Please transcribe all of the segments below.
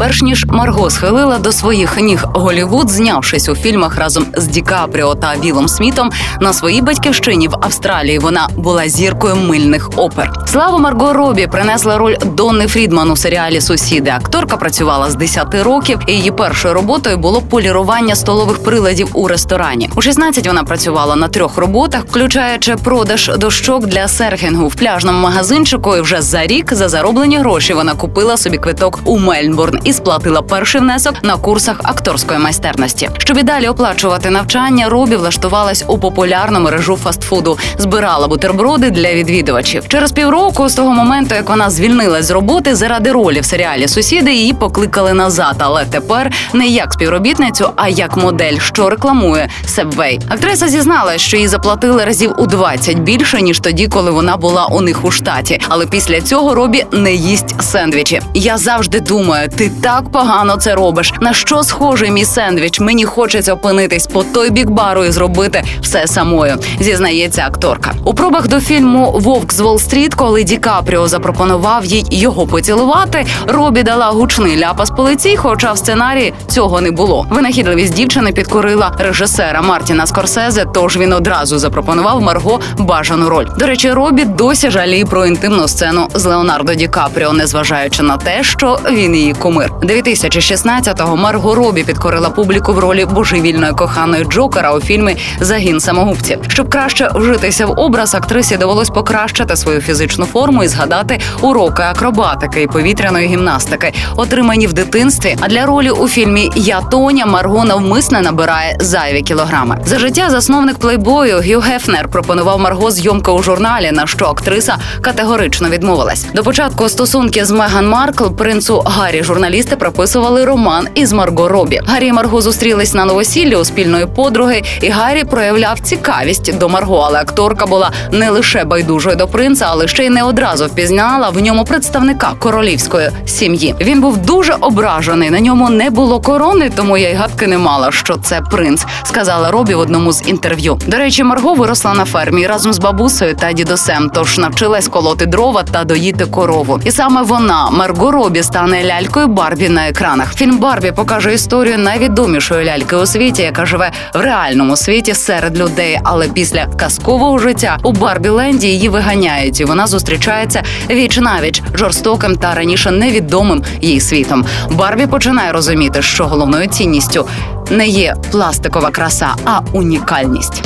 Перш ніж Марго схилила до своїх ніг Голівуд, знявшись у фільмах разом з Ді Капріо та Вілом Смітом на своїй батьківщині в Австралії. Вона була зіркою мильних опер. Славу Марго Робі принесла роль Донни Фрідман у серіалі Сусіди. Акторка працювала з 10 років. і Її першою роботою було полірування столових приладів у ресторані. У 16 вона працювала на трьох роботах, включаючи продаж дощок для серфінгу в пляжному магазинчику. І вже за рік за зароблені гроші вона купила собі квиток у Мельбурн і сплатила перший внесок на курсах акторської майстерності. Щоб і далі оплачувати навчання, Робі влаштувалась у популярну мережу фастфуду, збирала бутерброди для відвідувачів. Через півроку, з того моменту, як вона звільнилась з роботи заради ролі в серіалі Сусіди, її покликали назад. Але тепер не як співробітницю, а як модель, що рекламує Subway. Актриса зізналась, що їй заплатили разів у 20 більше ніж тоді, коли вона була у них у штаті. Але після цього Робі не їсть сендвічі. Я завжди думаю, ти так погано це робиш. На що схожий мій сендвіч? Мені хочеться опинитись по той бік бару і зробити все самою. Зізнається акторка. У пробах до фільму Вовк з Уолл-стріт», коли Ді Капріо запропонував їй його поцілувати. Робі дала гучний ляпас по лиці, хоча в сценарії цього не було. Винахідливість дівчини підкорила режисера Мартіна Скорсезе. Тож він одразу запропонував Марго бажану роль. До речі, Робі досі жаліє про інтимну сцену з Леонардо Ді Капріо, незважаючи на те, що він її кумир. 2016-го Марго Робі підкорила публіку в ролі божевільної коханої Джокера у фільмі Загін самогубців. Щоб краще вжитися в образ, актрисі довелось покращити свою фізичну форму і згадати уроки акробатики і повітряної гімнастики, отримані в дитинстві. А для ролі у фільмі Я Тоня Марго навмисне набирає зайві кілограми. За життя засновник плейбою Гью Гефнер пропонував Марго зйомки у журналі, на що актриса категорично відмовилась. До початку стосунки з Меган Маркл принцу Гаррі журналісти прописували роман із Марго Робі. Гаррі і Марго зустрілись на новосіллі у спільної подруги, і Гаррі проявляв цікавість до Марго, але акторка була не лише байдужою до принца, але ще й не одразу впізнала в ньому представника королівської сім'ї. Він був дуже ображений. На ньому не було корони, тому я й гадки не мала, що це принц, сказала Робі в одному з інтерв'ю. До речі, Марго виросла на фермі разом з бабусею та дідусем, тож навчилась колоти дрова та доїти корову. І саме вона, Марго Робі, стане лялькою Барбі на екранах. Фільм Барбі покаже історію найвідомішої ляльки у світі, яка живе в реальному світі серед людей. Але після казкового життя у Барбіленді її виганяють, і вона зустрічається віч навіч жорстоким та раніше невідомим їй світом. Барбі починає розуміти, що головною цінністю не є пластикова краса, а унікальність.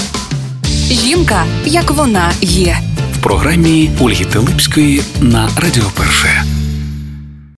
Жінка, як вона є. В програмі Ольги Телипської на Радіо Перше.